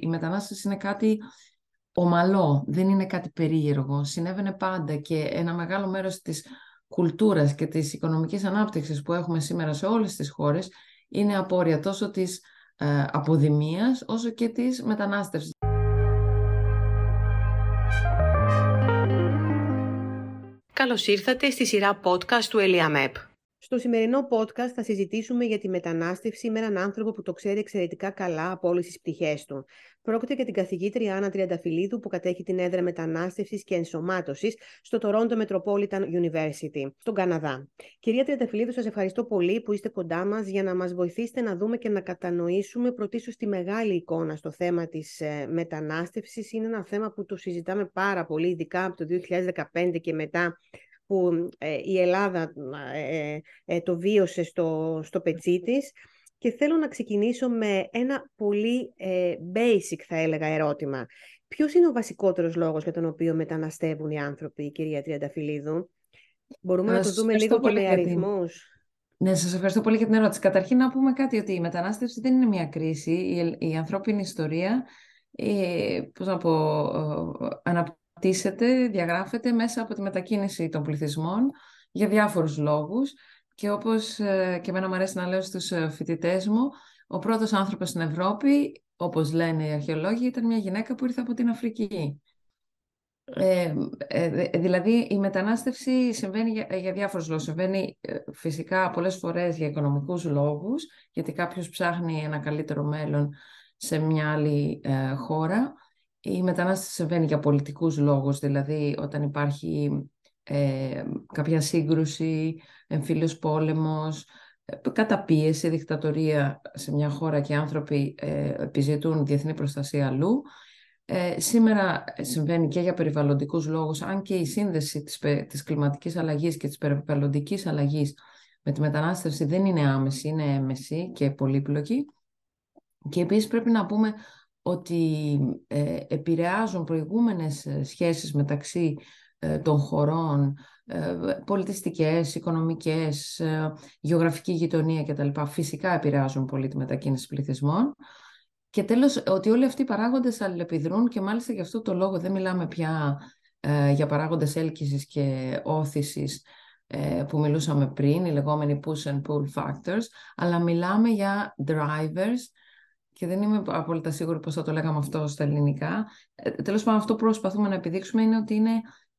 Η μετανάστευση είναι κάτι ομαλό, δεν είναι κάτι περίεργο. Συνέβαινε πάντα και ένα μεγάλο μέρος της κουλτούρας και της οικονομικής ανάπτυξης που έχουμε σήμερα σε όλες τις χώρες είναι απόρρια τόσο της ε, αποδημίας όσο και της μετανάστευσης. Καλώς ήρθατε στη σειρά podcast του Eliamep. Στο σημερινό podcast θα συζητήσουμε για τη μετανάστευση με έναν άνθρωπο που το ξέρει εξαιρετικά καλά από όλες τις πτυχές του. Πρόκειται για την καθηγήτρια Άννα Τριανταφυλλίδου που κατέχει την έδρα μετανάστευσης και ενσωμάτωσης στο Toronto Metropolitan University, στον Καναδά. Κυρία Τριανταφυλλίδου, σας ευχαριστώ πολύ που είστε κοντά μας για να μας βοηθήσετε να δούμε και να κατανοήσουμε πρωτίστως τη μεγάλη εικόνα στο θέμα της ε, μετανάστευσης. Είναι ένα θέμα που το συζητάμε πάρα πολύ, ειδικά από το 2015 και μετά που ε, η Ελλάδα ε, ε, το βίωσε στο, στο πετσί της και θέλω να ξεκινήσω με ένα πολύ basic θα έλεγα ερώτημα. Ποιος είναι ο βασικότερος λόγος για τον οποίο μεταναστεύουν οι άνθρωποι, κυρία Τριανταφυλλίδου; Μπορούμε να το δούμε λίγο και με αριθμούς; Ναι, σας ευχαριστώ πολύ για την ερώτηση. Καταρχήν να πούμε κάτι, ότι η μετανάστευση δεν είναι μια κρίση. Η, η ανθρώπινη ιστορία, ε, πώς να πω, αναπτύσσεται, διαγράφεται μέσα από τη μετακίνηση των πληθυσμών για διάφορους λόγους και όπως ε, και εμένα μου αρέσει να λέω στους ε, φοιτητές μου, ο πρώτος άνθρωπος στην Ευρώπη, όπως λένε οι αρχαιολόγοι, ήταν μια γυναίκα που ήρθε από την Αφρική. Ε, ε δηλαδή η μετανάστευση συμβαίνει για, για διάφορους λόγους. Συμβαίνει φυσικά πολλές φορές για οικονομικούς λόγους, γιατί κάποιος ψάχνει ένα καλύτερο μέλλον σε μια άλλη χώρα η μετανάστευση συμβαίνει για πολιτικούς λόγους, δηλαδή όταν υπάρχει ε, κάποια σύγκρουση, εμφύλιος πόλεμος, ε, καταπίεση, δικτατορία σε μια χώρα και οι άνθρωποι ε, επιζητούν διεθνή προστασία αλλού. Ε, σήμερα συμβαίνει και για περιβαλλοντικούς λόγους, αν και η σύνδεση της, της κλιματικής αλλαγής και της περιβαλλοντικής αλλαγής με τη μετανάστευση δεν είναι άμεση, είναι έμεση και πολύπλοκη. Και επίσης πρέπει να πούμε ότι ε, επηρεάζουν προηγούμενες ε, σχέσεις μεταξύ ε, των χωρών, ε, πολιτιστικές, οικονομικές, γεωγραφική γειτονία κτλ. Φυσικά επηρεάζουν πολύ τη μετακίνηση πληθυσμών. Και τέλος, ότι όλοι αυτοί οι παράγοντες αλληλεπιδρούν και μάλιστα γι' αυτό το λόγο δεν μιλάμε πια για παράγοντες έλκυσης και όθησης που μιλούσαμε πριν, οι λεγόμενοι push and pull factors, αλλά μιλάμε για drivers και δεν είμαι απόλυτα σίγουρη πώς θα το λέγαμε αυτό στα ελληνικά. Ε, τέλος πάντων, αυτό που προσπαθούμε να επιδείξουμε είναι ότι είναι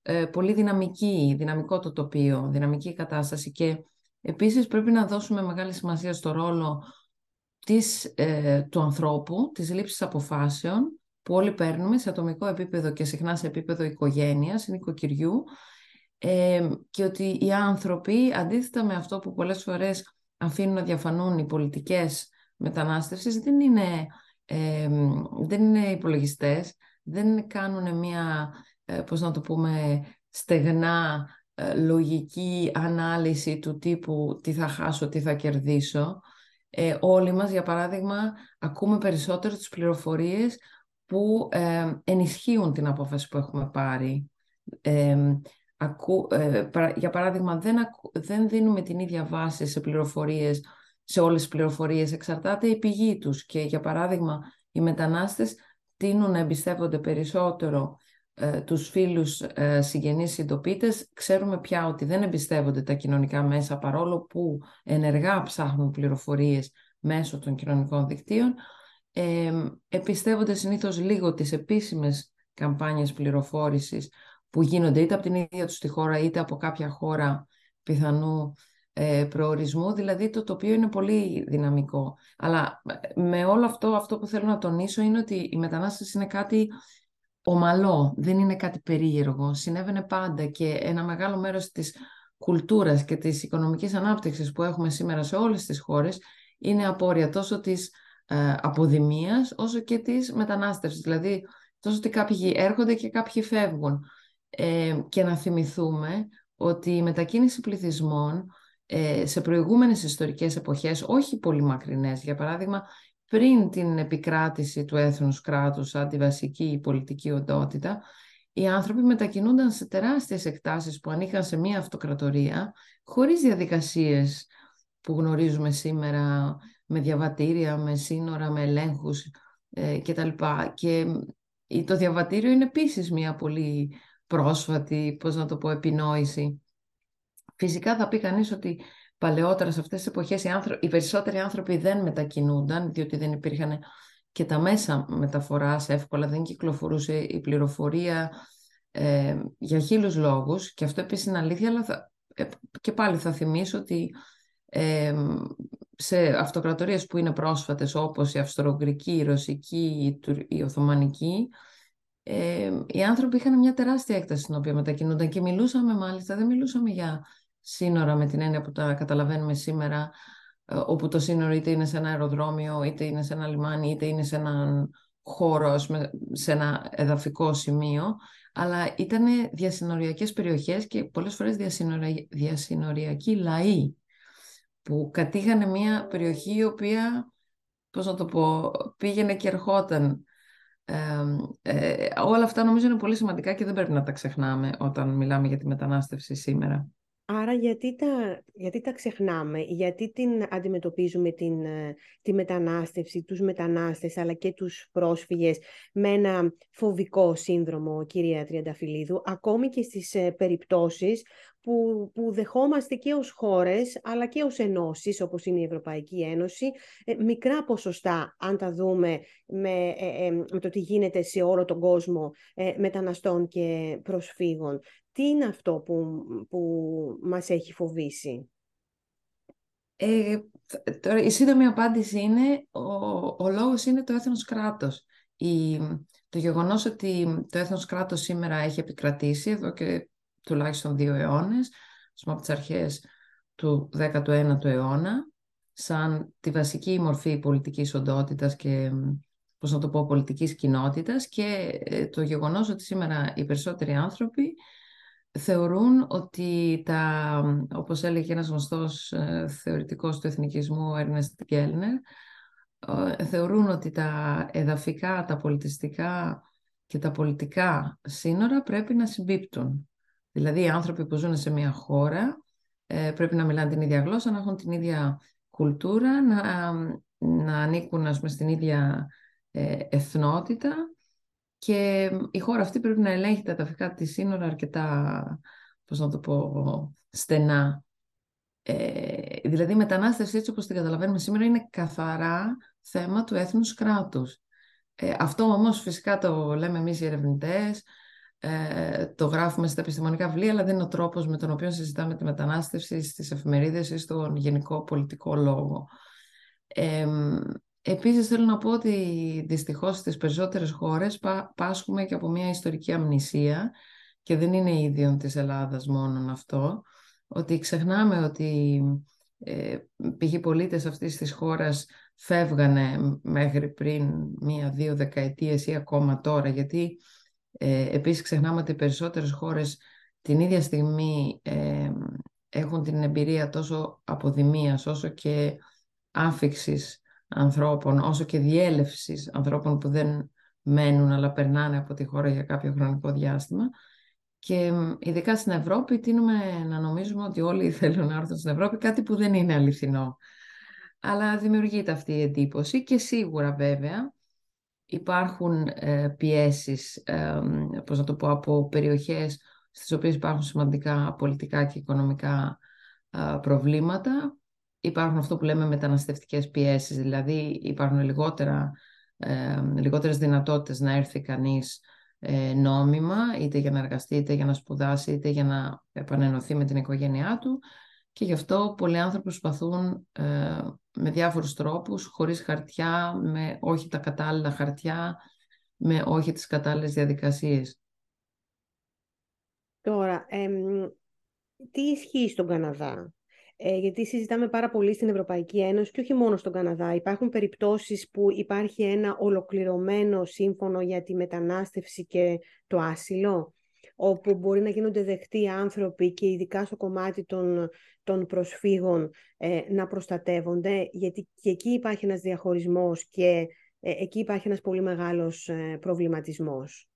ε, πολύ δυναμική, δυναμικό το τοπίο, δυναμική κατάσταση και επίσης πρέπει να δώσουμε μεγάλη σημασία στο ρόλο της, ε, του ανθρώπου, της λήψης αποφάσεων που όλοι παίρνουμε σε ατομικό επίπεδο και συχνά σε επίπεδο οικογένειας, νοικοκυριού ε, και ότι οι άνθρωποι, αντίθετα με αυτό που πολλές φορές αφήνουν να διαφανούν οι πολιτικές μετανάστευσης δεν είναι, ε, δεν είναι υπολογιστές, δεν κάνουν μια, ε, πώς να το πούμε, στεγνά ε, λογική ανάλυση του τύπου τι θα χάσω, τι θα κερδίσω. Ε, όλοι μας, για παράδειγμα, ακούμε περισσότερο τις πληροφορίες που ενισχύουν την απόφαση που έχουμε πάρει. Ακού, για παράδειγμα, δεν, δεν δίνουμε την ίδια βάση σε πληροφορίες σε όλες τις πληροφορίες, εξαρτάται η πηγή τους και για παράδειγμα οι μετανάστες τείνουν να εμπιστεύονται περισσότερο ε, τους φίλους ε, συγγενείς συντοπίτες. Ξέρουμε πια ότι δεν εμπιστεύονται τα κοινωνικά μέσα παρόλο που ενεργά ψάχνουν πληροφορίες μέσω των κοινωνικών δικτύων. Ε, εμπιστεύονται συνήθως λίγο τις επίσημες καμπάνιες πληροφόρησης που γίνονται είτε από την ίδια τους τη χώρα είτε από κάποια χώρα πιθανού ε, προορισμού, δηλαδή το τοπίο είναι πολύ δυναμικό. Αλλά ε, με όλο αυτό, αυτό που θέλω να τονίσω είναι ότι η μετανάστευση είναι κάτι ομαλό, δεν είναι κάτι περίεργο. Συνέβαινε πάντα και ένα μεγάλο μέρος της κουλτούρας και της οικονομικής ανάπτυξης που έχουμε σήμερα σε όλες τις χώρες είναι απόρρια τόσο της ε, αποδημίας όσο και της μετανάστευσης. Δηλαδή τόσο ότι κάποιοι έρχονται και κάποιοι φεύγουν. Ε, και να θυμηθούμε ότι η μετακίνηση πληθυσμών ε, σε προηγούμενες ιστορικές εποχές, όχι πολύ μακρινές, για παράδειγμα, πριν την επικράτηση του έθνους κράτους σαν τη βασική πολιτική οντότητα, οι άνθρωποι μετακινούνταν σε τεράστιες εκτάσεις που ανήκαν σε μία αυτοκρατορία, χωρίς διαδικασίες που γνωρίζουμε σήμερα με διαβατήρια, με σύνορα, με ελέγχους ε, και τα λοιπά. Και το διαβατήριο είναι επίσης μια πολύ πρόσφατη, πώς να το πω, επινόηση. Φυσικά θα πει κανείς ότι παλαιότερα σε αυτές τις εποχές οι, άνθρωποι, οι περισσότεροι άνθρωποι δεν μετακινούνταν, διότι δεν υπήρχαν και τα μέσα μεταφοράς εύκολα, δεν κυκλοφορούσε η πληροφορία ε, για χίλιους λόγους. Και αυτό επίσης είναι αλήθεια, αλλά θα, ε, και πάλι θα θυμίσω ότι ε, σε αυτοκρατορίες που είναι πρόσφατες όπως η Αυστρογγρική, η Ρωσική, η, η Οθωμανική ε, οι άνθρωποι είχαν μια τεράστια έκταση στην οποία μετακινούνταν και μιλούσαμε μάλιστα, δεν μιλούσαμε για σύνορα με την έννοια που τα καταλαβαίνουμε σήμερα ε, όπου το σύνορο είτε είναι σε ένα αεροδρόμιο, είτε είναι σε ένα λιμάνι, είτε είναι σε έναν χώρο, σε ένα εδαφικό σημείο, αλλά ήταν διασυνοριακές περιοχές και πολλές φορές διασυνοριακοί λαοί που κατήχανε μια περιοχή η οποία, πώς να το πω, πήγαινε και ερχόταν. Ε, όλα αυτά νομίζω είναι πολύ σημαντικά και δεν πρέπει να τα ξεχνάμε όταν μιλάμε για τη μετανάστευση σήμερα. Άρα γιατί τα, γιατί τα ξεχνάμε, γιατί την αντιμετωπίζουμε την, ε, τη μετανάστευση, τους μετανάστες αλλά και τους πρόσφυγες με ένα φοβικό σύνδρομο, κυρία Τριανταφυλλίδου, ακόμη και στις ε, περιπτώσεις που, που δεχόμαστε και ως χώρες αλλά και ως ενώσεις όπως είναι η Ευρωπαϊκή Ένωση ε, μικρά ποσοστά αν τα δούμε με, με το τι γίνεται σε όλο τον κόσμο μεταναστών και προσφύγων τι είναι αυτό που, που μας έχει φοβήσει; Ε, τώρα, η σύντομη απάντηση είναι, ο, ο λόγος είναι το έθνος κράτος. Η, το γεγονός ότι το έθνος κράτος σήμερα έχει επικρατήσει εδώ και τουλάχιστον δύο αιώνες, από τις αρχές του 19ου αιώνα, σαν τη βασική μορφή πολιτικής οντότητας και πώς να το πω, πολιτικής κοινότητας και ε, το γεγονός ότι σήμερα οι περισσότεροι άνθρωποι θεωρούν ότι τα, όπως έλεγε ένας γνωστός ε, θεωρητικός του εθνικισμού, Έρνεστ Γκέλνερ, ε, θεωρούν ότι τα εδαφικά, τα πολιτιστικά και τα πολιτικά σύνορα πρέπει να συμπίπτουν. Δηλαδή οι άνθρωποι που ζουν σε μια χώρα ε, πρέπει να μιλάνε την ίδια γλώσσα, να έχουν την ίδια κουλτούρα, να, να ανήκουν ας πούμε, στην ίδια εθνότητα και η χώρα αυτή πρέπει να ελέγχει τα ταφικά της σύνορα αρκετά, πώς να το πω, στενά. Ε, δηλαδή η μετανάστευση έτσι όπως την καταλαβαίνουμε σήμερα είναι καθαρά θέμα του έθνους κράτους. Ε, αυτό όμως φυσικά το λέμε εμείς οι ερευνητές, ε, το γράφουμε στα επιστημονικά βιβλία, αλλά δεν είναι ο τρόπος με τον οποίο συζητάμε τη μετανάστευση στις εφημερίδες ή στον γενικό πολιτικό λόγο. Ε, Επίσης θέλω να πω ότι δυστυχώς στις περισσότερες χώρες πάσχουμε και από μια ιστορική αμνησία και δεν είναι ίδιο της Ελλάδας μόνο αυτό, ότι ξεχνάμε ότι ε, π.χ. πολίτες αυτής της χώρας φεύγανε μέχρι πριν μία-δύο δεκαετίες ή ακόμα τώρα, γιατί ε, επίσης ξεχνάμε ότι οι περισσότερες χώρες την ίδια στιγμή ε, έχουν την εμπειρία τόσο αποδημίας όσο και άφηξης ανθρώπων, όσο και διέλευσης ανθρώπων που δεν μένουν αλλά περνάνε από τη χώρα για κάποιο χρονικό διάστημα. Και ειδικά στην Ευρώπη τίνουμε να νομίζουμε ότι όλοι θέλουν να έρθουν στην Ευρώπη, κάτι που δεν είναι αληθινό. Αλλά δημιουργείται αυτή η εντύπωση και σίγουρα βέβαια υπάρχουν ε, πιέσεις, ε, πώς να το πω, από περιοχές στις οποίες υπάρχουν σημαντικά πολιτικά και οικονομικά ε, προβλήματα. Υπάρχουν αυτό που λέμε μεταναστευτικές πιέσεις, δηλαδή υπάρχουν λιγότερα, ε, λιγότερες δυνατότητες να έρθει κανείς ε, νόμιμα, είτε για να εργαστεί, είτε για να σπουδάσει, είτε για να επανενωθεί με την οικογένειά του και γι' αυτό πολλοί άνθρωποι προσπαθούν ε, με διάφορους τρόπους, χωρίς χαρτιά, με όχι τα κατάλληλα χαρτιά, με όχι τις κατάλληλες διαδικασίες. Τώρα, τι ισχύει στον Καναδά; Ε, γιατί συζητάμε πάρα πολύ στην Ευρωπαϊκή Ένωση και όχι μόνο στον Καναδά. Υπάρχουν περιπτώσεις που υπάρχει ένα ολοκληρωμένο σύμφωνο για τη μετανάστευση και το άσυλο, όπου μπορεί να γίνονται δεχτοί άνθρωποι και ειδικά στο κομμάτι των, των προσφύγων ε, να προστατεύονται, γιατί και εκεί υπάρχει ένας διαχωρισμός και ε, εκεί υπάρχει ένας πολύ μεγάλος ε, προβληματισμός.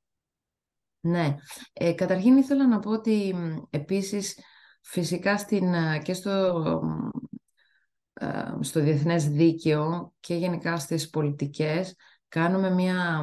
Ναι. Ε, καταρχήν ήθελα να πω ότι επίσης Φυσικά στην, ε, και στο, ε, στο διεθνές δίκαιο και γενικά στις πολιτικές κάνουμε μια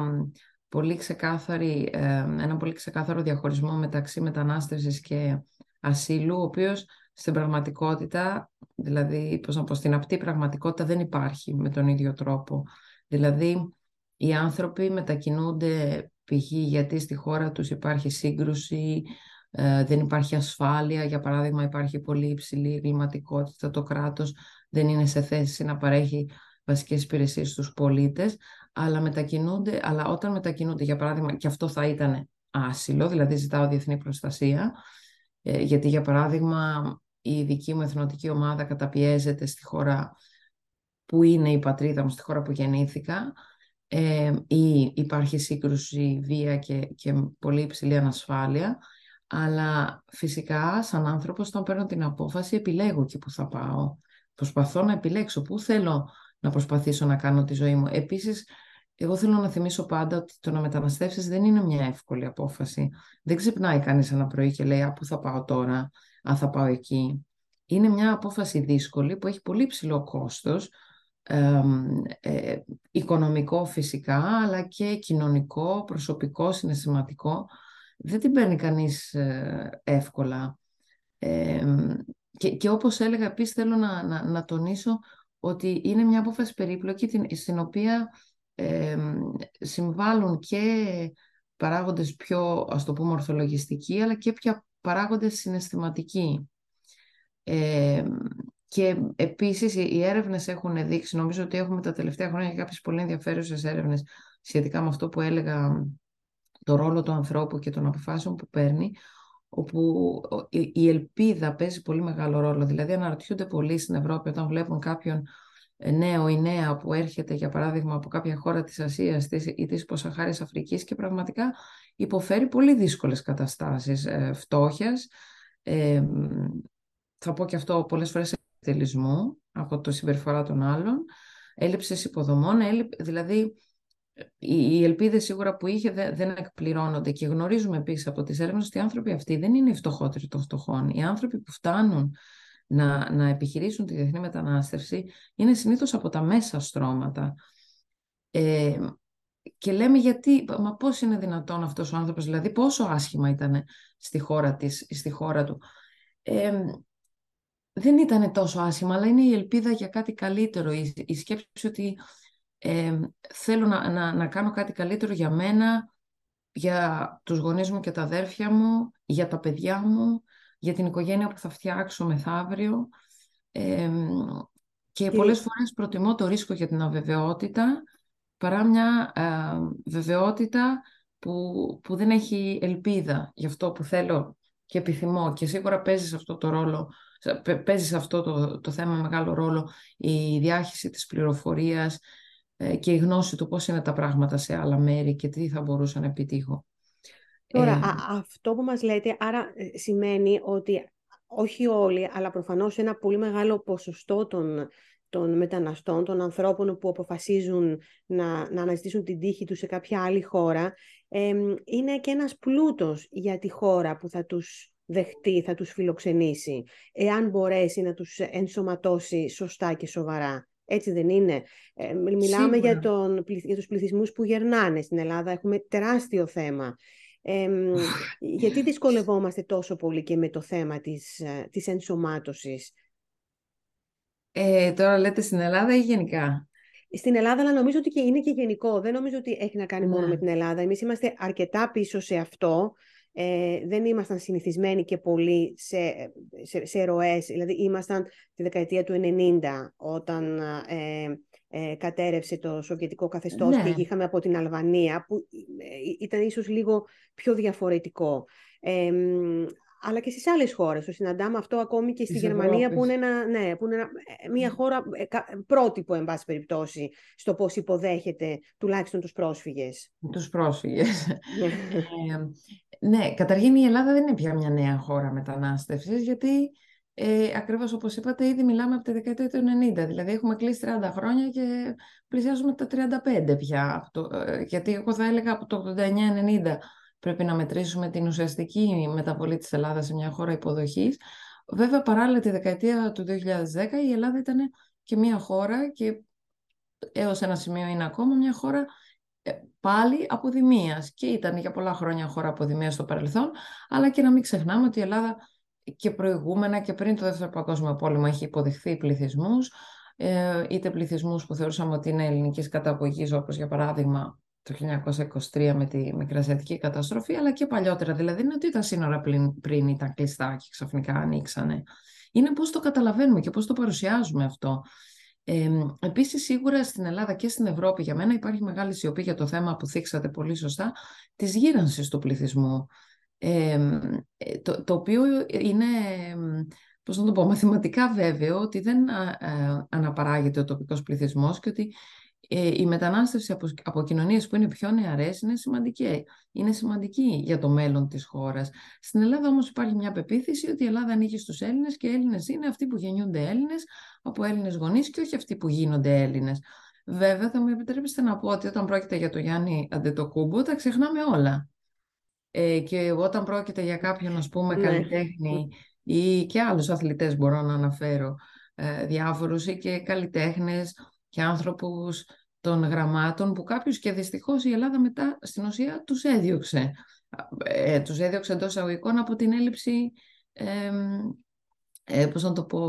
πολύ ξεκάθαρη, ε, ένα πολύ ξεκάθαρο διαχωρισμό μεταξύ μετανάστευσης και ασύλου, ο οποίος στην πραγματικότητα, δηλαδή πώς να πω, στην απτή πραγματικότητα δεν υπάρχει με τον ίδιο τρόπο. Δηλαδή, οι άνθρωποι μετακινούνται π.χ. γιατί στη χώρα τους υπάρχει σύγκρουση, ε, δεν υπάρχει ασφάλεια, για παράδειγμα υπάρχει πολύ υψηλή εγκληματικότητα, το κράτος δεν είναι σε θέση να παρέχει βασικές υπηρεσίες στους πολίτες, αλλά, μετακινούνται, αλλά όταν μετακινούνται, για παράδειγμα, και αυτό θα ήταν άσυλο, δηλαδή ζητάω διεθνή προστασία, ε, γιατί για παράδειγμα η δική μου εθνοτική ομάδα καταπιέζεται στη χώρα που είναι η πατρίδα μου, στη χώρα που γεννήθηκα, ε, ή υπάρχει σύγκρουση, βία και, και πολύ υψηλή ανασφάλεια, αλλά φυσικά σαν άνθρωπος όταν παίρνω την απόφαση επιλέγω και που θα πάω. Προσπαθώ να επιλέξω πού θέλω να προσπαθήσω να κάνω τη ζωή μου. Επίσης, εγώ θέλω να θυμίσω πάντα ότι το να μεταναστεύσεις δεν είναι μια εύκολη απόφαση. Δεν ξυπνάει κανείς ένα πρωί και λέει «Α, πού θα πάω τώρα, αν θα πάω εκεί». Είναι μια απόφαση δύσκολη που έχει πολύ ψηλό κόστος, ε, οικονομικό φυσικά, αλλά και κοινωνικό, προσωπικό, συναισθηματικό. Δεν την παίρνει κανείς ε, εύκολα. και, και όπως έλεγα, επίσης θέλω να, να, να τονίσω ότι είναι μια απόφαση περίπλοκη στην οποία ε, συμβάλλουν και παράγοντες πιο, ας το πούμε, ορθολογιστικοί, αλλά και πια παράγοντες συναισθηματικοί. Ε, και επίσης οι έρευνες έχουν δείξει, νομίζω ότι έχουμε τα τελευταία χρόνια κάποιες πολύ ενδιαφέρουσες έρευνες σχετικά με αυτό που έλεγα το ρόλο του ανθρώπου και των αποφάσεων που παίρνει, όπου η ελπίδα παίζει πολύ μεγάλο ρόλο. Δηλαδή αναρωτιούνται πολύ στην Ευρώπη όταν βλέπουν κάποιον ε, νέο ή νέα που έρχεται για παράδειγμα από κάποια χώρα της Ασίας ή της Ποσαχάρης Αφρικής και πραγματικά υποφέρει πολύ δύσκολες καταστάσεις ε, φτώχειας. Ε, θα πω και αυτό πολλές φορές εκτελισμού από το συμπεριφορά των άλλων, έλλειψης υποδομών, δηλαδή οι ελπίδες σίγουρα που είχε δεν εκπληρώνονται και γνωρίζουμε επίσης από τις έρευνες ότι οι άνθρωποι αυτοί δεν είναι οι φτωχότεροι των φτωχών. Οι άνθρωποι που φτάνουν να, να επιχειρήσουν τη διεθνή μετανάστευση είναι συνήθως από τα μέσα στρώματα. Ε, και λέμε γιατί, μα πώς είναι δυνατόν αυτός ο άνθρωπος, δηλαδή πόσο άσχημα ήταν στη χώρα, της, στη χώρα του. Ε, δεν ήταν τόσο άσχημα, αλλά είναι η ελπίδα για κάτι καλύτερο. Η, η σκέψη ότι ε, θέλω να, να, να κάνω κάτι καλύτερο για μένα, για τους γονείς μου και τα αδέρφια μου, για τα παιδιά μου, για την οικογένεια που θα φτιάξω μεθαύριο. Ε, και, πολλές φορές προτιμώ το ρίσκο για την αβεβαιότητα παρά μια ε, βεβαιότητα που, που δεν έχει ελπίδα για αυτό που θέλω και επιθυμώ. Και σίγουρα παίζει σε αυτό το ρόλο, παίζει σε αυτό το, το θέμα μεγάλο ρόλο η διάχυση της πληροφορίας ε, και η γνώση του πώς είναι τα πράγματα σε άλλα μέρη και τι θα μπορούσα να επιτύχω. Τώρα, ε, αυτό που μας λέτε, άρα ε, σημαίνει ότι όχι όλοι, αλλά προφανώς ένα πολύ μεγάλο ποσοστό των, των μεταναστών, των ανθρώπων που αποφασίζουν να, να αναζητήσουν την τύχη τους σε κάποια άλλη χώρα, είναι και ένας πλούτος για τη χώρα που θα τους δεχτεί, θα τους φιλοξενήσει, εάν μπορέσει να τους ενσωματώσει σωστά και σοβαρά. Έτσι δεν είναι. Ε, μιλάμε για, τον, για τους πληθυσμούς που γερνάνε στην Ελλάδα. Έχουμε τεράστιο θέμα. Ε, γιατί δυσκολευόμαστε τόσο πολύ και με το θέμα της, ε, της ενσωμάτωσης; Ε, τώρα λέτε στην Ελλάδα ή γενικά; Στην Ελλάδα, αλλά νομίζω ότι και είναι και γενικό. Δεν νομίζω ότι έχει να κάνει μόνο με ναι. την Ελλάδα. Εμείς είμαστε αρκετά πίσω σε αυτό. Ε, δεν ήμασταν συνηθισμένοι και πολύ σε, σε, σε ροές. Δηλαδή, ήμασταν τη δεκαετία του 90, όταν ε, ε, κατέρευσε το σοβιετικό καθεστώς ναι. και είχαμε από την Αλβανία, που ε, ήταν ίσως λίγο πιο διαφορετικό. Ε, αλλά και στις άλλες χώρες. Το συναντάμε αυτό ακόμη και στη Γερμανία, που είναι, ένα, ναι, που είναι ε, μια χώρα πρότυπο, εν πάση περιπτώσει, στο πώς υποδέχεται τουλάχιστον τους πρόσφυγες. Τους πρόσφυγες. Ναι. ε, ναι, καταρχήν η Ελλάδα δεν είναι πια μια νέα χώρα μετανάστευσης, γιατί ε, ακριβώς όπως είπατε, ήδη μιλάμε από τη δεκαετία του 90, δηλαδή έχουμε κλείσει 30 χρόνια και πλησιάζουμε τα 35 πια. Το, ε, γιατί εγώ θα έλεγα από το 89-90 πρέπει να μετρήσουμε την ουσιαστική μεταβολή της Ελλάδας σε μια χώρα υποδοχής. Βέβαια, παράλληλα τη δεκαετία του 2010 η Ελλάδα ήταν και μια χώρα και έως ένα σημείο είναι ακόμα μια χώρα ε, πάλι αποδημίας και ήταν για πολλά χρόνια χώρα αποδημίας στο παρελθόν, αλλά και να μην ξεχνάμε ότι η Ελλάδα και προηγούμενα και πριν το Δεύτερο Παγκόσμιο Πόλεμο έχει υποδεχθεί πληθυσμούς, ε, είτε πληθυσμούς που θεωρούσαμε ότι είναι ελληνικής καταγωγής, όπως για παράδειγμα το 1923 με τη Μικρασιατική καταστροφή, αλλά και παλιότερα. Δηλαδή είναι ότι τα σύνορα πριν, πριν ήταν κλειστά και ξαφνικά ανοίξανε. Είναι πώς το καταλαβαίνουμε και πώς το παρουσιάζουμε αυτό. Ε, επίσης σίγουρα στην Ελλάδα και στην Ευρώπη για μένα υπάρχει μεγάλη σιωπή για το θέμα που θίξατε πολύ σωστά της γύρανσης του πληθυσμού ε, το, το οποίο είναι πώς να το πω, μαθηματικά βέβαιο ότι δεν ε, αναπαράγεται ο τοπικός πληθυσμός και ότι ε, η μετανάστευση από, από κοινωνίες που είναι πιο νεαρές είναι σημαντική. Είναι σημαντική για το μέλλον της χώρας. Στην Ελλάδα όμως υπάρχει μια πεποίθηση ότι η Ελλάδα ανήκει στους Έλληνες και οι Έλληνες είναι αυτοί που γεννιούνται Έλληνες από Έλληνες γονείς και όχι αυτοί που γίνονται Έλληνες. Βέβαια θα μου επιτρέψετε να πω ότι όταν πρόκειται για το Γιάννη Αντετοκούμπο τα ξεχνάμε όλα. Ε, και όταν πρόκειται για κάποιον ας πούμε ναι. καλλιτέχνη ή και άλλους αθλητές μπορώ να αναφέρω ε, διάφορους ή και καλλιτέχνες και άνθρωπους των γραμμάτων που κάποιους και δυστυχώς η Ελλάδα μετά στην ουσία τους έδιωξε. Ε, τους έδιωξε εντός αγωγικών από την έλλειψη ε, ε, πώς να το πω,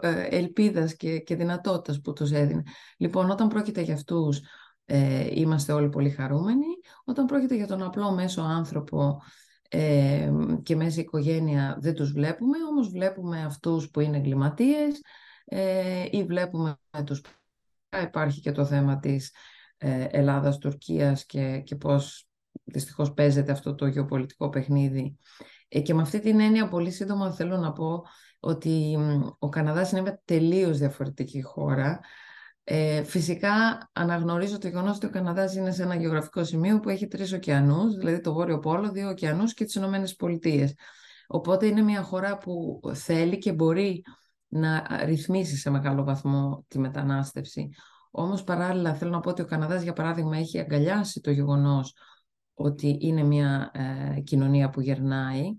ε, ελπίδας και, και δυνατότητας που τους έδινε. Λοιπόν, όταν πρόκειται για αυτούς ε, είμαστε όλοι πολύ χαρούμενοι. Όταν πρόκειται για τον απλό μέσο άνθρωπο ε, και μέσα οικογένεια δεν τους βλέπουμε, όμως βλέπουμε αυτούς που είναι εγκληματίες ε, ή βλέπουμε τους Υπάρχει και το θέμα της ε, Ελλάδας-Τουρκίας και, και πώς δυστυχώς παίζεται αυτό το γεωπολιτικό παιχνίδι. Ε, και με αυτή την έννοια πολύ σύντομα θέλω να πω ότι ο Καναδάς είναι μια τελείως διαφορετική χώρα. Ε, φυσικά αναγνωρίζω το γεγονός ότι ο Καναδάς είναι σε ένα γεωγραφικό σημείο που έχει τρεις ωκεανούς, δηλαδή το Βόρειο Πόλο, δύο ωκεανούς και τις Ηνωμένες Πολιτείες. Οπότε είναι μια χώρα που θέλει και μπορεί να ρυθμίσεις σε μεγάλο βαθμό τη μετανάστευση. Όμως παράλληλα θέλω να πω ότι ο Καναδάς για παράδειγμα έχει αγκαλιάσει το γεγονός ότι είναι μια ε, κοινωνία που γερνάει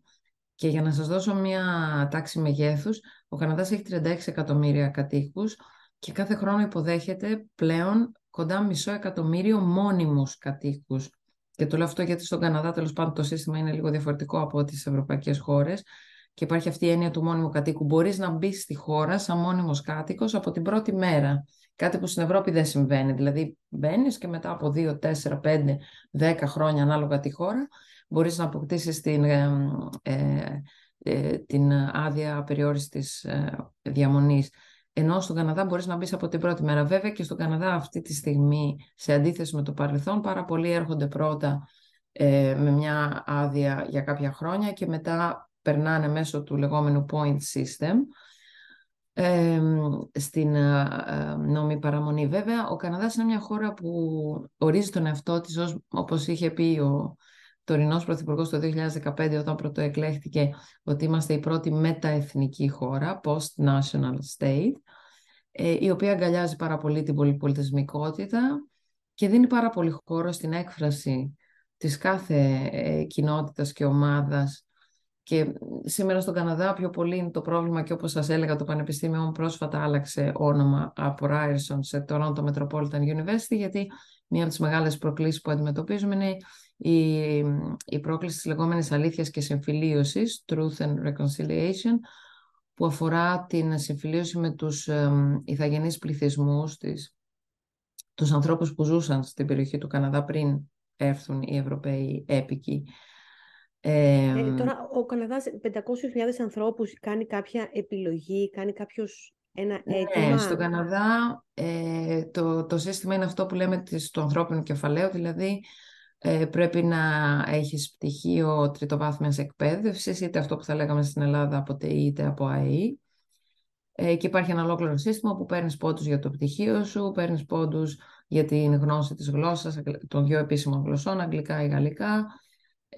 και για να σας δώσω μια τάξη μεγέθους, ο Καναδάς έχει 36 εκατομμύρια κατοίκους και κάθε χρόνο υποδέχεται πλέον κοντά μισό εκατομμύριο μόνιμους κατοίκους. Και το λέω αυτό γιατί στον Καναδά τέλος πάντων το σύστημα είναι λίγο διαφορετικό από τις ευρωπαϊκές χώρες και υπάρχει αυτή η έννοια του μόνιμου κατοίκου. Μπορείς να μπεις στη χώρα σαν μόνιμος κάτοικος από την πρώτη μέρα. Κάτι που στην Ευρώπη δεν συμβαίνει. Δηλαδή, μπαίνεις και μετά από 2, 4, 5, 10 χρόνια, ανάλογα τη χώρα, μπορείς να αποκτήσεις την, ε, ε, ε, την άδεια περιόριστη ε, διαμονής. Ενώ στον Καναδά μπορείς να μπεις από την πρώτη μέρα. Βέβαια και στον Καναδά αυτή τη στιγμή, σε αντίθεση με το παρελθόν, πάρα πολλοί έρχονται πρώτα ε, με μια άδεια για κάποια χρόνια και μετά περνάνε μέσω του λεγόμενου point system ε, στην ε, νόμη παραμονή. Βέβαια, ο Καναδάς είναι μια χώρα που ορίζει τον εαυτό της ως, όπως είχε πει ο τωρινός Πρωθυπουργός το 2015 όταν πρωτοεκλέχθηκε ότι είμαστε η πρώτη μεταεθνική χώρα, post-national state, ε, η οποία αγκαλιάζει πάρα πολύ την πολυπολιτισμικότητα και δίνει πάρα πολύ χώρο στην έκφραση της κάθε ε, κοινότητας και ομάδας και σήμερα στον Καναδά πιο πολύ είναι το πρόβλημα και όπως σας έλεγα το Πανεπιστήμιο μου πρόσφατα άλλαξε όνομα από Ryerson σε Toronto Metropolitan University γιατί μία από τις μεγάλες προκλήσεις που αντιμετωπίζουμε είναι η, η πρόκληση της λεγόμενης αλήθειας και συμφιλίωσης, Truth and Reconciliation, που αφορά την συμφιλίωση με τους ε, ηθαγενείς πληθυσμούς, τις, τους ανθρώπους που ζούσαν στην περιοχή του Καναδά πριν έρθουν οι Ευρωπαίοι έπικοι ε, τώρα, ο Καναδάς 500.000 ανθρώπους κάνει κάποια επιλογή, κάνει κάποιος ένα αίτημα; Ναι, στον Καναδά ε, το, το σύστημα είναι αυτό που λέμε της, του ανθρώπινου κεφαλαίου, δηλαδή ε, πρέπει να έχεις πτυχίο τριτοβάθμιας εκπαίδευσης, είτε αυτό που θα λέγαμε στην Ελλάδα από ΤΕΙ είτε από ΑΕΗ. Ε, και υπάρχει ένα ολόκληρο σύστημα που παίρνεις πόντους για το πτυχίο σου, παίρνεις πόντους για την γνώση της γλώσσας, των δύο επίσημων γλωσσών, αγγλικά ή γαλλικά,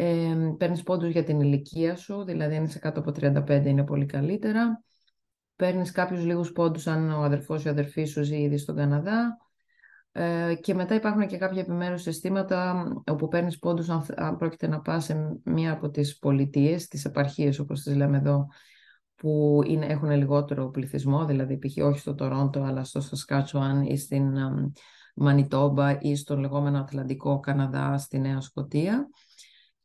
ε, παίρνεις πόντους για την ηλικία σου, δηλαδή αν είσαι κάτω από 35 είναι πολύ καλύτερα. Παίρνεις κάποιους λίγους πόντους αν ο αδερφός ή η αδερφή σου ζει ήδη στον Καναδά. Ε, και μετά υπάρχουν και κάποια επιμέρους συστήματα όπου παίρνεις πόντους αν, αν πρόκειται να πας σε μία από τις πολιτείες, τις επαρχίες όπως τις λέμε εδώ, που είναι, έχουν λιγότερο πληθυσμό, δηλαδή π.χ. όχι στο Τορόντο αλλά στο Σασκάτσουαν ή στην Μανιτόμπα ή στον λεγόμενο Ατλαντικό Καναδά στη Νέα Σκοτία.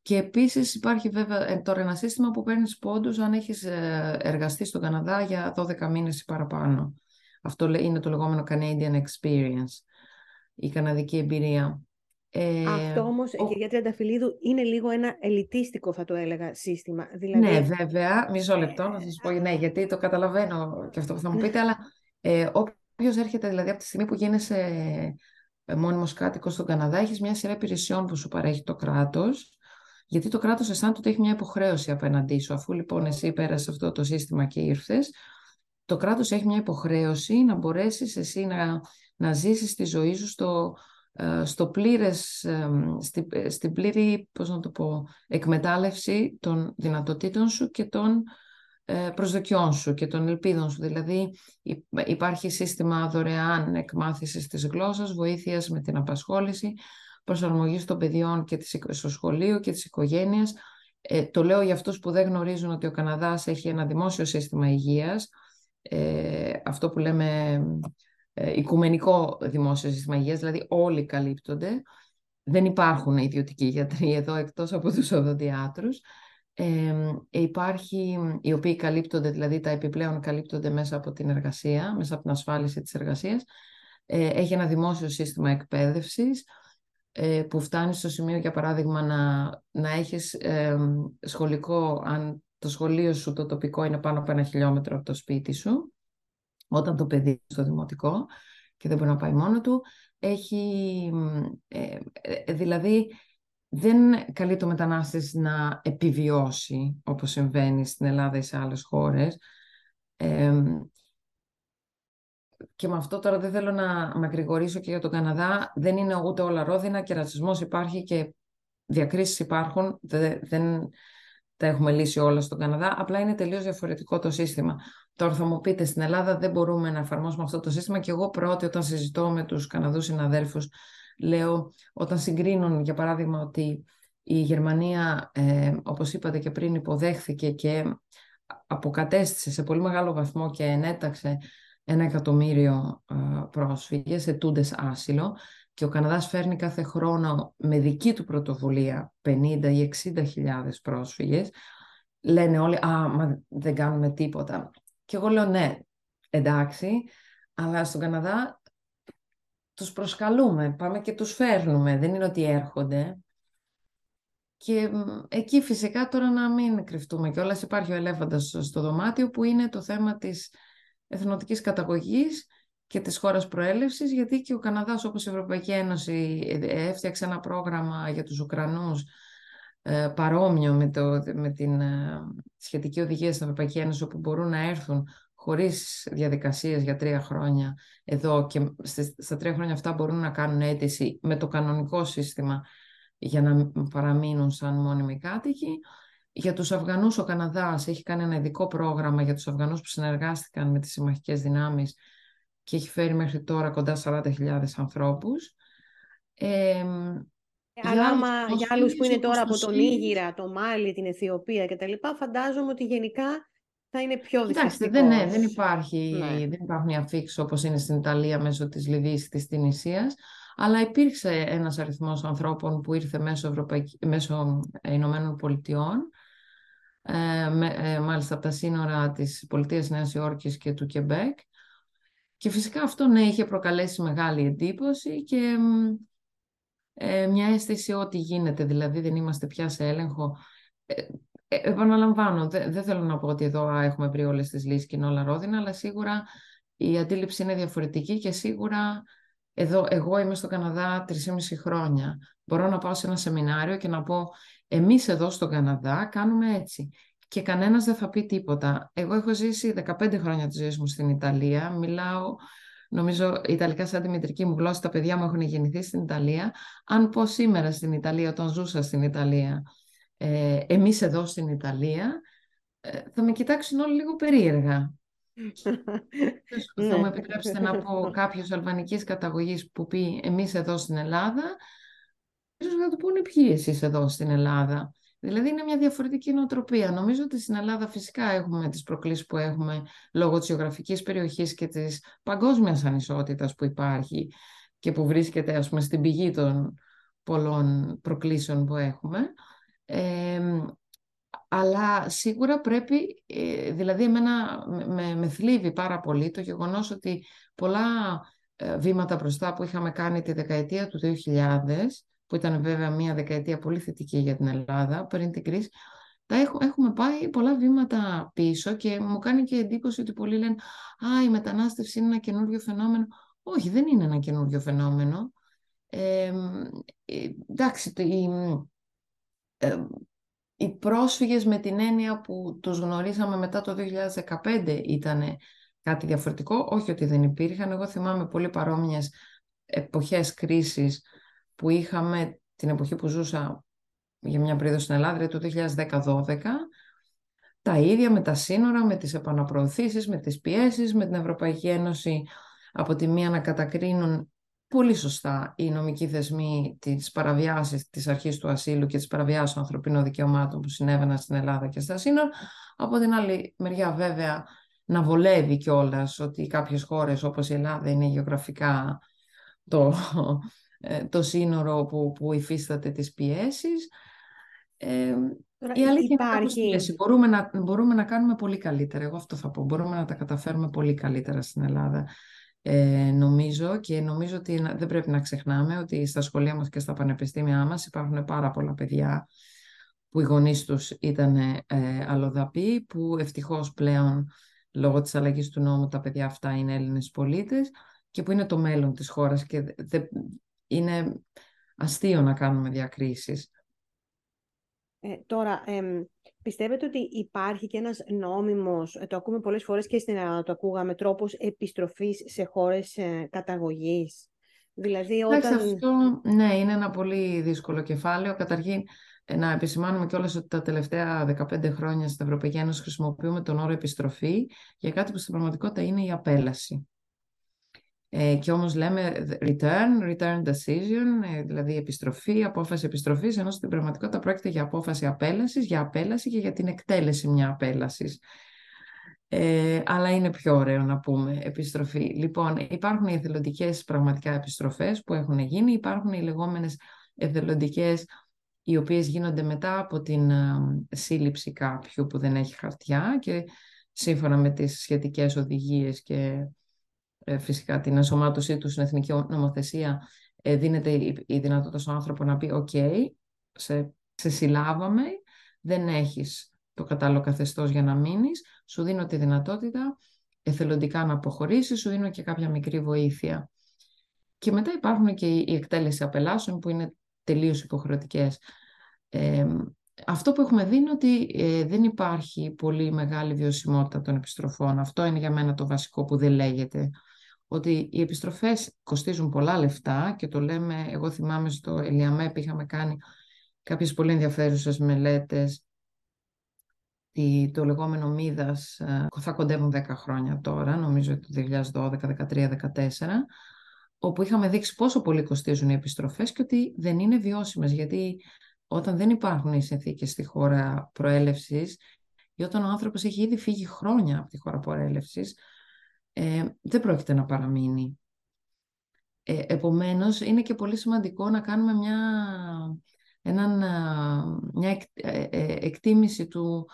Και επίσης υπάρχει βέβαια ε, τώρα ένα σύστημα που παίρνεις πόντους αν έχεις ε, εργαστεί στον Καναδά για 12 μήνες ή παραπάνω. Αυτό είναι το λεγόμενο Canadian Experience, η καναδική εμπειρία. Ε, Αυτό όμως, ο... κυρία Τριανταφυλλίδου, είναι λίγο ένα ελιτίστικο, θα το έλεγα, σύστημα. Δηλαδή... Ναι, βέβαια. Μισό λεπτό να σας πω, ναι, γιατί το καταλαβαίνω και αυτό που θα μου πείτε, αλλά ε, όποιος έρχεται, δηλαδή, από τη στιγμή που γίνεσαι ε, μόνιμος κάτοικος στον Καναδά, έχεις μια σειρά υπηρεσιών που σου παρέχει το κράτος, γιατί το κράτος αισθάνεται ότι έχει μια υποχρέωση απέναντί σου. Αφού λοιπόν εσύ πέρασε αυτό το σύστημα και ήρθες, το κράτος έχει μια υποχρέωση να μπορέσεις εσύ να, να ζήσεις τη ζωή σου στο, ε, στο πλήρες, στη, στην πλήρη πώς να το πω, εκμετάλλευση των δυνατοτήτων σου και των ε, προσδοκιών σου και των ελπίδων σου. Δηλαδή υπάρχει σύστημα δωρεάν εκμάθησης της γλώσσας, βοήθειας με την απασχόληση, προσαρμογής των παιδιών και της, στο σχολείο και της οικογένειας. Ε, το λέω για αυτούς που δεν γνωρίζουν ότι ο Καναδάς έχει ένα δημόσιο σύστημα υγείας, ε, αυτό που λέμε ε, οικουμενικό δημόσιο σύστημα υγείας, δηλαδή όλοι καλύπτονται. Δεν υπάρχουν ιδιωτικοί γιατροί εδώ εκτός από τους οδοντιάτρους. Ε, υπάρχει, οι οποίοι καλύπτονται, δηλαδή τα επιπλέον καλύπτονται μέσα από την εργασία, μέσα από την ασφάλιση της εργασίας. Ε, έχει ένα δημόσιο σύστημα εκπαίδευσης ε, που φτάνεις στο σημείο, για παράδειγμα, να, να έχεις σχολικό, αν το σχολείο σου το τοπικό είναι πάνω από ένα χιλιόμετρο από το σπίτι σου, όταν το παιδί στο δημοτικό και δεν μπορεί να πάει μόνο του, έχει, ε, ε, δηλαδή δεν καλεί το μετανάστης να επιβιώσει όπως συμβαίνει στην Ελλάδα ή σε άλλες χώρες. Και με αυτό τώρα δεν θέλω να μακρηγορήσω και για τον Καναδά. Δεν είναι ούτε όλα ρόδινα και ρατσισμός υπάρχει και διακρίσεις υπάρχουν. δεν, τα έχουμε λύσει όλα στον Καναδά, απλά είναι τελείως διαφορετικό το σύστημα. Τώρα θα μου πείτε, στην Ελλάδα δεν μπορούμε να εφαρμόσουμε αυτό το σύστημα και εγώ πρώτη όταν συζητώ με τους Καναδούς συναδέλφους, λέω όταν συγκρίνουν για παράδειγμα ότι η Γερμανία, ε, όπως είπατε και πριν, υποδέχθηκε και αποκατέστησε σε πολύ μεγάλο βαθμό και ενέταξε ένα εκατομμύριο ε, πρόσφυγες, ετούντες άσυλο και ο Καναδάς φέρνει κάθε χρόνο με δική του πρωτοβουλία 50 ή 60 χιλιάδες πρόσφυγες, λένε όλοι «Α, μα δεν κάνουμε τίποτα». Και εγώ λέω «Ναι, εντάξει, αλλά στον Καναδά τους προσκαλούμε, πάμε και τους φέρνουμε, δεν είναι ότι έρχονται». Και εκεί φυσικά τώρα να μην κρυφτούμε και όλας υπάρχει ο ελέφαντας στο δωμάτιο που είναι το θέμα της εθνοτικής καταγωγής και της χώρας προέλευσης, γιατί και ο Καναδάς όπως η Ευρωπαϊκή Ένωση έφτιαξε ένα πρόγραμμα για τους Ουκρανούς ε, παρόμοιο με, το, με την ε, σχετική οδηγία στην Ευρωπαϊκή Ένωση όπου μπορούν να έρθουν χωρίς διαδικασίες για τρία χρόνια εδώ και στα τρία χρόνια αυτά μπορούν να κάνουν αίτηση με το κανονικό σύστημα για να παραμείνουν σαν μόνιμοι κάτοικοι. Για τους Αφγανούς ο Καναδάς έχει κάνει ένα ειδικό πρόγραμμα για τους Αφγανούς που συνεργάστηκαν με τις συμμαχικές δυνάμεις και έχει φέρει μέχρι τώρα κοντά 40.000 ανθρώπους. Ε, αλλά άμα για άλλους που είναι τώρα από τον Ήγυρα, το Μάλι, την Αιθιοπία κτλ. Φαντάζομαι ότι γενικά θα είναι πιο δυστυχικό. δεν, ναι, δεν, υπάρχει, ναι. δεν υπάρχουν αφήξεις όπως είναι στην Ιταλία μέσω της Λιβύης της Τινησίας, αλλά υπήρξε ένας αριθμός ανθρώπων που ήρθε μέσω, Ευρωπαϊκ... μέσω Ηνωμένων Πολιτειών, ε, με, ε, μάλιστα από τα σύνορα της πολιτείας Νέας Υόρκης και του Κεμπέκ, και φυσικά αυτό ναι, είχε προκαλέσει μεγάλη εντύπωση και ε, μια αίσθηση ότι γίνεται, δηλαδή δεν είμαστε πια σε έλεγχο. Ε, ε επαναλαμβάνω, δεν θέλω να πω ότι εδώ έχουμε βρει όλες τις λύσεις και είναι όλα ρόδινα, αλλά σίγουρα η αντίληψη είναι διαφορετική και σίγουρα εδώ, εγώ είμαι στο Καναδά 3,5 χρόνια. Μπορώ να πάω σε ένα σεμινάριο και να πω εμείς εδώ στο Καναδά κάνουμε έτσι και κανένας δεν θα πει τίποτα. Εγώ έχω ζήσει 15 χρόνια τη ζωής μου στην Ιταλία, μιλάω νομίζω Ιταλικά σαν τη μητρική μου γλώσσα, τα παιδιά μου έχουν γεννηθεί στην Ιταλία. Αν πω σήμερα στην Ιταλία, όταν ζούσα στην Ιταλία, ε, εμείς εδώ στην Ιταλία, ε, θα με κοιτάξουν όλοι λίγο περίεργα. θα μου επιτρέψετε να πω κάποιος αλβανικής καταγωγής που πει εμείς εδώ στην Ελλάδα, ίσως θα του πούνε ποιοι εσείς εδώ στην Ελλάδα. Δηλαδή είναι μια διαφορετική νοοτροπία. Νομίζω ότι στην Ελλάδα φυσικά έχουμε τις προκλήσεις που έχουμε λόγω της γεωγραφικής περιοχής και της παγκόσμιας ανισότητας που υπάρχει και που βρίσκεται ας πούμε στην πηγή των πολλών προκλήσεων που έχουμε. αλλά σίγουρα πρέπει, ε, δηλαδή εμένα με, με θλίβει πάρα πολύ το γεγονός ότι πολλά ε, βήματα μπροστά που είχαμε κάνει τη δεκαετία του 2000, που ήταν βέβαια μια δεκαετία πολύ θετική για την Ελλάδα πριν την κρίση, τα έχουμε πάει πολλά βήματα πίσω και μου κάνει και εντύπωση ότι πολλοί λένε «Α, η μετανάστευση είναι ένα καινούριο φαινόμενο». Όχι, δεν είναι ένα καινούριο φαινόμενο. Ε, εντάξει, οι, ε, οι πρόσφυγες με την έννοια που τους γνωρίσαμε μετά το 2015 ήταν κάτι διαφορετικό. Όχι ότι δεν υπήρχαν. Εγώ θυμάμαι πολύ παρόμοιες εποχές κρίσης που είχαμε την εποχή που ζούσα για μια περίοδο στην Ελλάδα, το 2010-2012, τα ίδια με τα σύνορα, με τις επαναπροωθήσεις, με τις πιέσεις, με την Ευρωπαϊκή Ένωση από τη μία να κατακρίνουν πολύ σωστά οι νομικοί θεσμοί τις παραβιάσεις της αρχής του ασύλου και τις παραβιάσεις των ανθρωπίνων δικαιωμάτων που συνέβαιναν στην Ελλάδα και στα σύνορα. Από την άλλη μεριά βέβαια να βολεύει κιόλας ότι κάποιες χώρες όπως η Ελλάδα είναι γεωγραφικά το, ε, το σύνορο που, που υφίσταται τις πιέσεις. Ε, η αλήθεια υπάρχει... είναι ότι μπορούμε να, μπορούμε να κάνουμε πολύ καλύτερα. Εγώ αυτό θα πω. Μπορούμε να τα καταφέρουμε πολύ καλύτερα στην Ελλάδα. Ε, νομίζω και νομίζω ότι δεν πρέπει να ξεχνάμε ότι στα σχολεία μας και στα πανεπιστήμια μας υπάρχουν πάρα πολλά παιδιά που οι γονείς τους ήταν ε, αλλοδαποί, που ευτυχώς πλέον λόγω της αλλαγής του νόμου τα παιδιά αυτά είναι Έλληνες πολίτες και που είναι το μέλλον της χώρας και είναι αστείο να κάνουμε διακρίσεις. Ε, τώρα, πιστεύετε ότι υπάρχει και ένας νόμιμος, ε, το ακούμε πολλές φορές και στην Ελλάδα το ακούγαμε, τρόπος επιστροφής σε χώρες ε, καταγωγής; Δηλαδή όταν... αυτό, ναι, είναι ένα πολύ δύσκολο κεφάλαιο. Καταρχήν, ε, να επισημάνουμε κιόλας ότι τα τελευταία 15 χρόνια στην Ευρωπαϊκή Ένωση χρησιμοποιούμε τον όρο επιστροφή για κάτι που στην πραγματικότητα είναι η απέλαση. Ε, και όμως λέμε return, return decision, ε, δηλαδή επιστροφή, απόφαση επιστροφής, ενώ στην πραγματικότητα πρόκειται για απόφαση απέλασης, για απέλαση και για την εκτέλεση μια απέλασης. Ε, αλλά είναι πιο ωραίο να πούμε επιστροφή. Λοιπόν, υπάρχουν οι εθελοντικές πραγματικά επιστροφές που έχουν γίνει, υπάρχουν οι λεγόμενες εθελοντικές οι οποίες γίνονται μετά από την σύλληψη κάποιου που δεν έχει χαρτιά και σύμφωνα με τις σχετικές οδηγίες και ε, φυσικά την ενσωμάτωσή του στην εθνική νομοθεσία ε, δίνεται η δυνατότητα στον άνθρωπο να πει «ΟΚ, σε, σε συλλάβαμε, δεν έχεις το κατάλληλο καθεστώς για να μείνεις, σου δίνω τη δυνατότητα εθελοντικά να αποχωρήσεις, σου δίνω και κάποια μικρή βοήθεια». Και μετά υπάρχουν και η εκτέλεση απελάσεων που είναι τελείως υποχρεωτικές. Ε, αυτό που έχουμε δει είναι ότι ε, δεν υπάρχει πολύ μεγάλη βιωσιμότητα των επιστροφών. Αυτό είναι για μένα το βασικό που δεν λέγεται ότι οι επιστροφές κοστίζουν πολλά λεφτά και το λέμε, εγώ θυμάμαι στο Ελιαμέπ είχαμε κάνει κάποιες πολύ ενδιαφέρουσες μελέτες το λεγόμενο Μίδας ε, θα κοντεύουν 10 χρόνια τώρα, νομίζω το 2012, 2013, 2014 όπου είχαμε δείξει πόσο πολύ κοστίζουν οι επιστροφές και ότι δεν είναι βιώσιμες γιατί όταν δεν υπάρχουν οι συνθήκες στη χώρα προέλευσης ή όταν ο άνθρωπος έχει ήδη φύγει χρόνια από τη χώρα προέλευσης ε, δεν πρόκειται να παραμείνει. Ε, επομένως, είναι και πολύ σημαντικό να κάνουμε μια, έναν, μια ε, ε, εκτίμηση του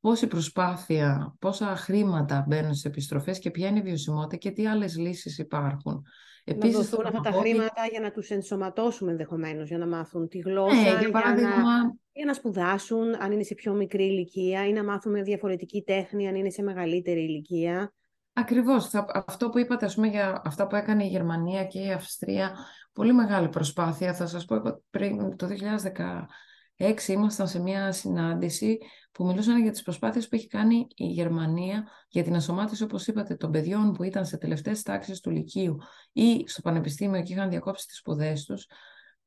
πόση προσπάθεια, πόσα χρήματα μπαίνουν σε επιστροφές και ποια είναι η βιωσιμότητα και τι άλλες λύσεις υπάρχουν. Επίσης, να δοθούν αυτά τα χρήματα για να τους ενσωματώσουμε ενδεχομένως, για να μάθουν τη γλώσσα, ναι, για, παράδειγμα... για, να, για να σπουδάσουν αν είναι σε πιο μικρή ηλικία ή να μάθουν μια διαφορετική τέχνη αν είναι σε μεγαλύτερη ηλικία. Ακριβώς. αυτό που είπατε, ας πούμε, για αυτά που έκανε η Γερμανία και η Αυστρία, πολύ μεγάλη προσπάθεια. Θα σας πω, πριν το 2016 ήμασταν σε μια συνάντηση που μιλούσαν για τις προσπάθειες που έχει κάνει η Γερμανία για την ασωμάτωση, όπως είπατε, των παιδιών που ήταν σε τελευταίες τάξεις του Λυκείου ή στο Πανεπιστήμιο και είχαν διακόψει τις σπουδές τους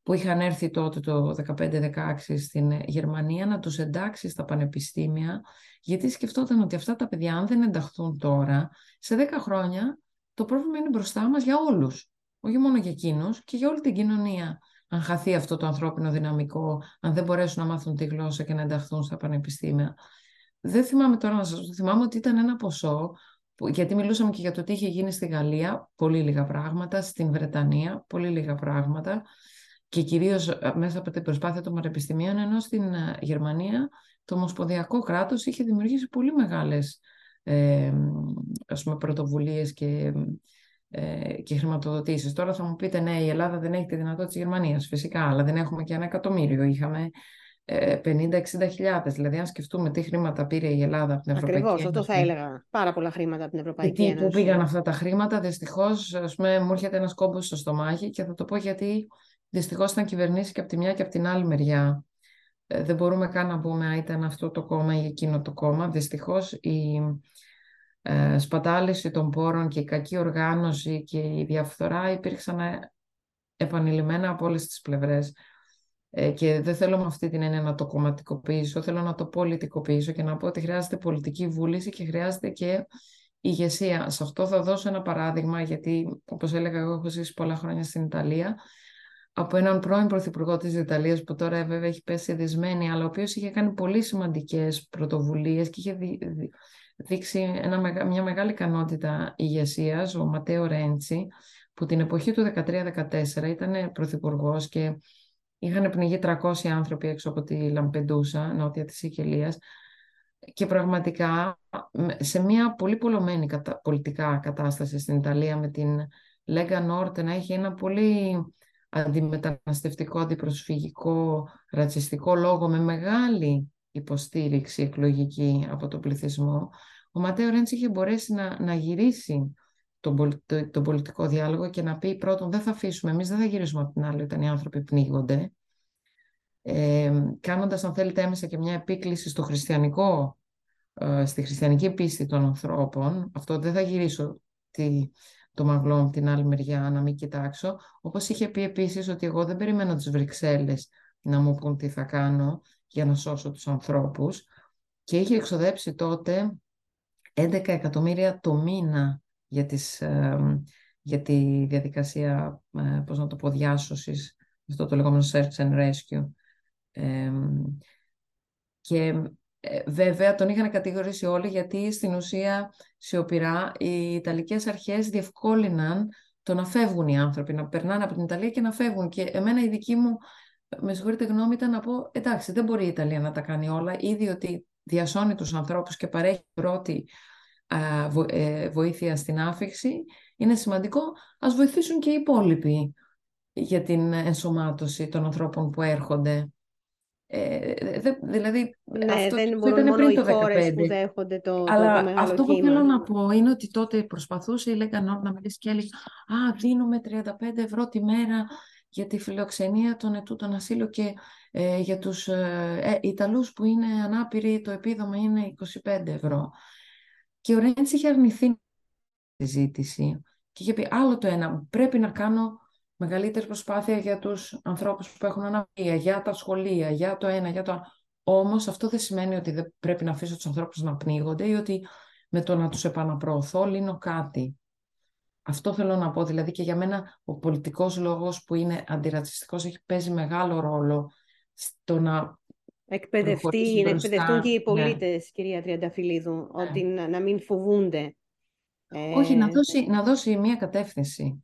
που είχαν έρθει τότε το 15-16 στην Γερμανία να τους εντάξει στα πανεπιστήμια γιατί σκεφτόταν ότι αυτά τα παιδιά αν δεν ενταχθούν τώρα σε 10 χρόνια το πρόβλημα είναι μπροστά μας για όλους όχι μόνο για εκείνους και για όλη την κοινωνία. Αν χαθεί αυτό το ανθρώπινο δυναμικό αν δεν μπορέσουν να μάθουν τη γλώσσα και να ενταχθούν στα πανεπιστήμια. Δεν θυμάμαι τώρα να σας θυμάμαι ότι ήταν ένα ποσό γιατί μιλούσαμε και για το τι είχε γίνει στη Γαλλία, πολύ λίγα πράγματα, στην Βρετανία, πολύ λίγα πράγματα και κυρίως ε, μέσα από την προσπάθεια των πανεπιστημίων, ενώ στην ε, Γερμανία το Ομοσπονδιακό κράτος είχε δημιουργήσει πολύ μεγάλες ε, ας πούμε, πρωτοβουλίες και, ε, και χρηματοδοτήσεις. Τώρα θα μου πείτε, ναι, η Ελλάδα δεν έχει τη δυνατότητα της Γερμανίας, φυσικά, αλλά δεν έχουμε και ένα εκατομμύριο. Είχαμε 50-60 χιλιάδες. Δηλαδή, αν σκεφτούμε τι χρήματα πήρε η Ελλάδα από την Ευρωπαϊκή Ακριβώς, αυτό θα έλεγα. Πάρα πολλά χρήματα από την Ευρωπαϊκή Ένωση. Πού πήγαν αυτά τα χρήματα, δυστυχώς, μου έρχεται ένας κόμπος στο στομάχι και θα το πω γιατί δυστυχώς ήταν κυβερνήσει και από τη μια και από την άλλη μεριά. Ε, δεν μπορούμε καν να πούμε αν ήταν αυτό το κόμμα ή εκείνο το κόμμα. Δυστυχώς η ε, σπατάληση των πόρων και η κακή οργάνωση και η διαφθορά υπήρξαν επανειλημμένα από όλες τις πλευρές. Ε, και δεν θέλω με αυτή την έννοια να το κομματικοποιήσω, θέλω να το πολιτικοποιήσω και να πω ότι χρειάζεται πολιτική βούληση και χρειάζεται και ηγεσία. Σε αυτό θα δώσω ένα παράδειγμα, γιατί όπως έλεγα εγώ έχω ζήσει πολλά χρόνια στην Ιταλία, από έναν πρώην πρωθυπουργό της Ιταλίας που τώρα βέβαια έχει πέσει δυσμένη, αλλά ο οποίος είχε κάνει πολύ σημαντικές πρωτοβουλίες και είχε δείξει ένα, μια μεγάλη ικανότητα ηγεσίας, ο Ματέο Ρέντσι, που την εποχή του 13-14 ήταν πρωθυπουργός και Είχαν πνιγεί 300 άνθρωποι έξω από τη Λαμπεντούσα, νότια της Σικελίας, και πραγματικά σε μια πολύ πολλωμένη πολιτικά κατάσταση στην Ιταλία με την Λέγκα Νόρτε να έχει ένα πολύ αντιμεταναστευτικό, αντιπροσφυγικό, ρατσιστικό λόγο με μεγάλη υποστήριξη εκλογική από τον πληθυσμό, ο Ματέο Ρέντς είχε μπορέσει να, να γυρίσει τον, τον πολιτικό διάλογο και να πει πρώτον δεν θα αφήσουμε, εμείς δεν θα γυρίσουμε από την άλλη όταν οι άνθρωποι πνίγονται, ε, κάνοντας αν θέλετε έμεσα και μια επίκληση στο χριστιανικό, ε, στη χριστιανική πίστη των ανθρώπων, αυτό δεν θα γυρίσω τη, το μαγλό από την άλλη μεριά να μην κοιτάξω, όπως είχε πει επίσης ότι εγώ δεν περιμένω τις Βρυξέλλες να μου πούν τι θα κάνω για να σώσω τους ανθρώπους και είχε εξοδέψει τότε 11 εκατομμύρια το μήνα για, τις, για τη διαδικασία, ε, πώς να το πω, διάσωσης, αυτό το λεγόμενο search and rescue. και ε, βέβαια τον είχαν κατηγορήσει όλοι γιατί στην ουσία σιωπηρά οι Ιταλικές αρχές διευκόλυναν το να φεύγουν οι άνθρωποι, να περνάνε από την Ιταλία και να φεύγουν. Και εμένα η δική μου, με συγχωρείτε γνώμη, ήταν να πω εντάξει δεν μπορεί η Ιταλία να τα κάνει όλα, ήδη ότι διασώνει τους ανθρώπους και παρέχει πρώτη ε, βοήθεια στην άφηξη, είναι σημαντικό. Ας βοηθήσουν και οι υπόλοιποι για την ενσωμάτωση των ανθρώπων που έρχονται. Ε, δε, δηλαδή, ναι, αυτό δεν μπορούν μόνο πριν το οι χώρες που δέχονται το, Αλλά το, μεγάλο αυτό που θέλω να πω είναι ότι τότε προσπαθούσε η Λέγκα Νόρ να μιλήσει και έλεγε «Α, δίνουμε 35 ευρώ τη μέρα για τη φιλοξενία των ετούτων ασύλου και ε, για τους ε, Ιταλούς που είναι ανάπηροι το επίδομα είναι 25 ευρώ». Και ο Ρέντς είχε αρνηθεί τη ζήτηση και είχε πει άλλο το ένα, πρέπει να κάνω μεγαλύτερη προσπάθεια για τους ανθρώπους που έχουν αναπηρία, για τα σχολεία, για το ένα, για το άλλο. Όμως αυτό δεν σημαίνει ότι δεν πρέπει να αφήσω τους ανθρώπους να πνίγονται ή ότι με το να τους επαναπροωθώ λύνω κάτι. Αυτό θέλω να πω, δηλαδή και για μένα ο πολιτικός λόγος που είναι αντιρατσιστικός έχει παίζει μεγάλο ρόλο στο να εκπαιδευτεί, να εκπαιδευτούν και οι ναι. πολίτες, κυρία Τριανταφυλλίδου, ναι. ότι να, να, μην φοβούνται. Όχι, να ε, δώσει, να δώσει μια κατεύθυνση.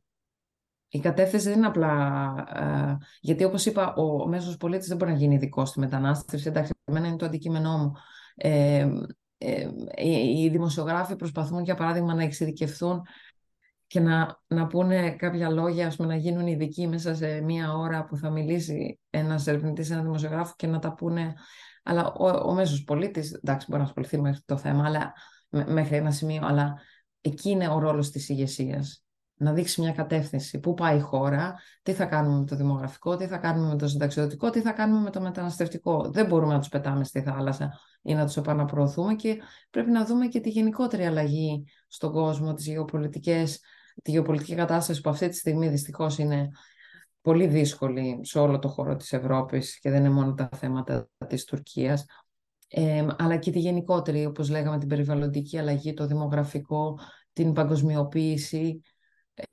Η κατεύθυνση δεν είναι απλά. Ε, γιατί, όπως είπα, ο μέσος πολίτης δεν μπορεί να γίνει ειδικός στη μετανάστευση. Εντάξει, εμένα είναι το αντικείμενό μου. Ε, ε, οι δημοσιογράφοι προσπαθούν, για παράδειγμα, να εξειδικευθούν και να, να πούνε κάποια λόγια, ας πούμε, να γίνουν ειδικοί μέσα σε μία ώρα που θα μιλήσει ένας ερευνητής, ένας δημοσιογράφος και να τα πούνε. Αλλά ο, ο μέσος πολίτης, εντάξει, μπορεί να ασχοληθεί με το θέμα, αλλά μέχρι ένα σημείο, αλλά εκεί είναι ο ρόλος της ηγεσίας. Να δείξει μια κατεύθυνση. Πού πάει η χώρα, τι θα κάνουμε με το δημογραφικό, τι θα κάνουμε με το συνταξιδοτικό, τι θα κάνουμε με το μεταναστευτικό. Δεν μπορούμε να τους πετάμε στη θάλασσα ή να τους επαναπροωθούμε και πρέπει να δούμε και τη γενικότερη αλλαγή στον κόσμο, τις γεωπολιτικές τη γεωπολιτική κατάσταση που αυτή τη στιγμή δυστυχώς είναι πολύ δύσκολη σε όλο το χώρο της Ευρώπης και δεν είναι μόνο τα θέματα της Τουρκίας, ε, αλλά και τη γενικότερη, όπως λέγαμε, την περιβαλλοντική αλλαγή, το δημογραφικό, την παγκοσμιοποίηση ε,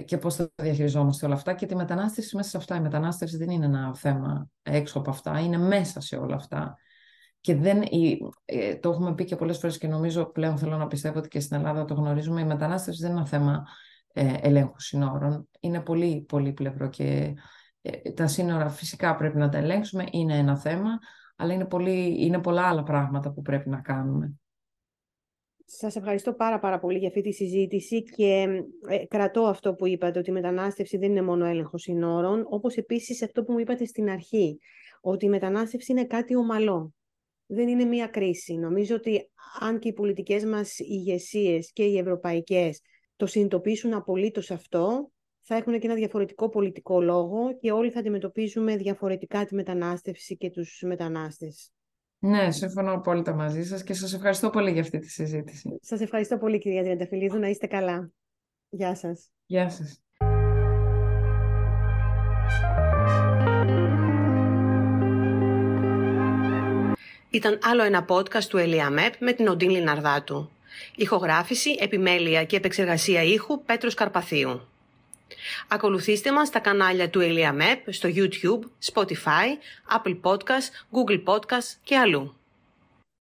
και πώς θα διαχειριζόμαστε όλα αυτά και τη μετανάστευση μέσα σε αυτά. Η μετανάστευση δεν είναι ένα θέμα έξω από αυτά, είναι μέσα σε όλα αυτά. Και δεν, ε, το έχουμε πει και πολλές φορές και νομίζω πλέον θέλω να πιστεύω ότι και στην Ελλάδα το γνωρίζουμε, η μετανάστευση δεν είναι ένα θέμα ε, ελέγχου συνόρων. Είναι πολύ πολύπλευρο και ε, τα σύνορα φυσικά πρέπει να τα ελέγξουμε, είναι ένα θέμα, αλλά είναι, πολύ, είναι πολλά άλλα πράγματα που πρέπει να κάνουμε. Σας ευχαριστώ πάρα πάρα πολύ για αυτή τη συζήτηση και ε, κρατώ αυτό που είπατε, ότι η μετανάστευση δεν είναι μόνο έλεγχος συνόρων, όπως επίσης αυτό που μου είπατε στην αρχή, ότι η μετανάστευση είναι κάτι ομαλό. Δεν είναι μία κρίση. Νομίζω ότι αν και οι πολιτικές μας ηγεσίες και οι ευρωπαϊκές το συνειδητοποιήσουν απολύτως αυτό, θα έχουν και ένα διαφορετικό πολιτικό λόγο και όλοι θα αντιμετωπίζουμε διαφορετικά τη μετανάστευση και τους μετανάστες. Ναι, συμφωνώ απόλυτα μαζί σας και σας ευχαριστώ πολύ για αυτή τη συζήτηση. Σας ευχαριστώ πολύ κυρία Τριανταφυλλίδου, να είστε καλά. Γεια σας. Γεια σας. Ήταν άλλο ένα podcast του Ελιαμέπ με την Οντίν Λιναρδάτου. Ηχογράφηση, επιμέλεια και επεξεργασία ήχου Πέτρος Καρπαθίου. Ακολουθήστε μας στα κανάλια του Elia στο YouTube, Spotify, Apple Podcast, Google Podcast και αλλού.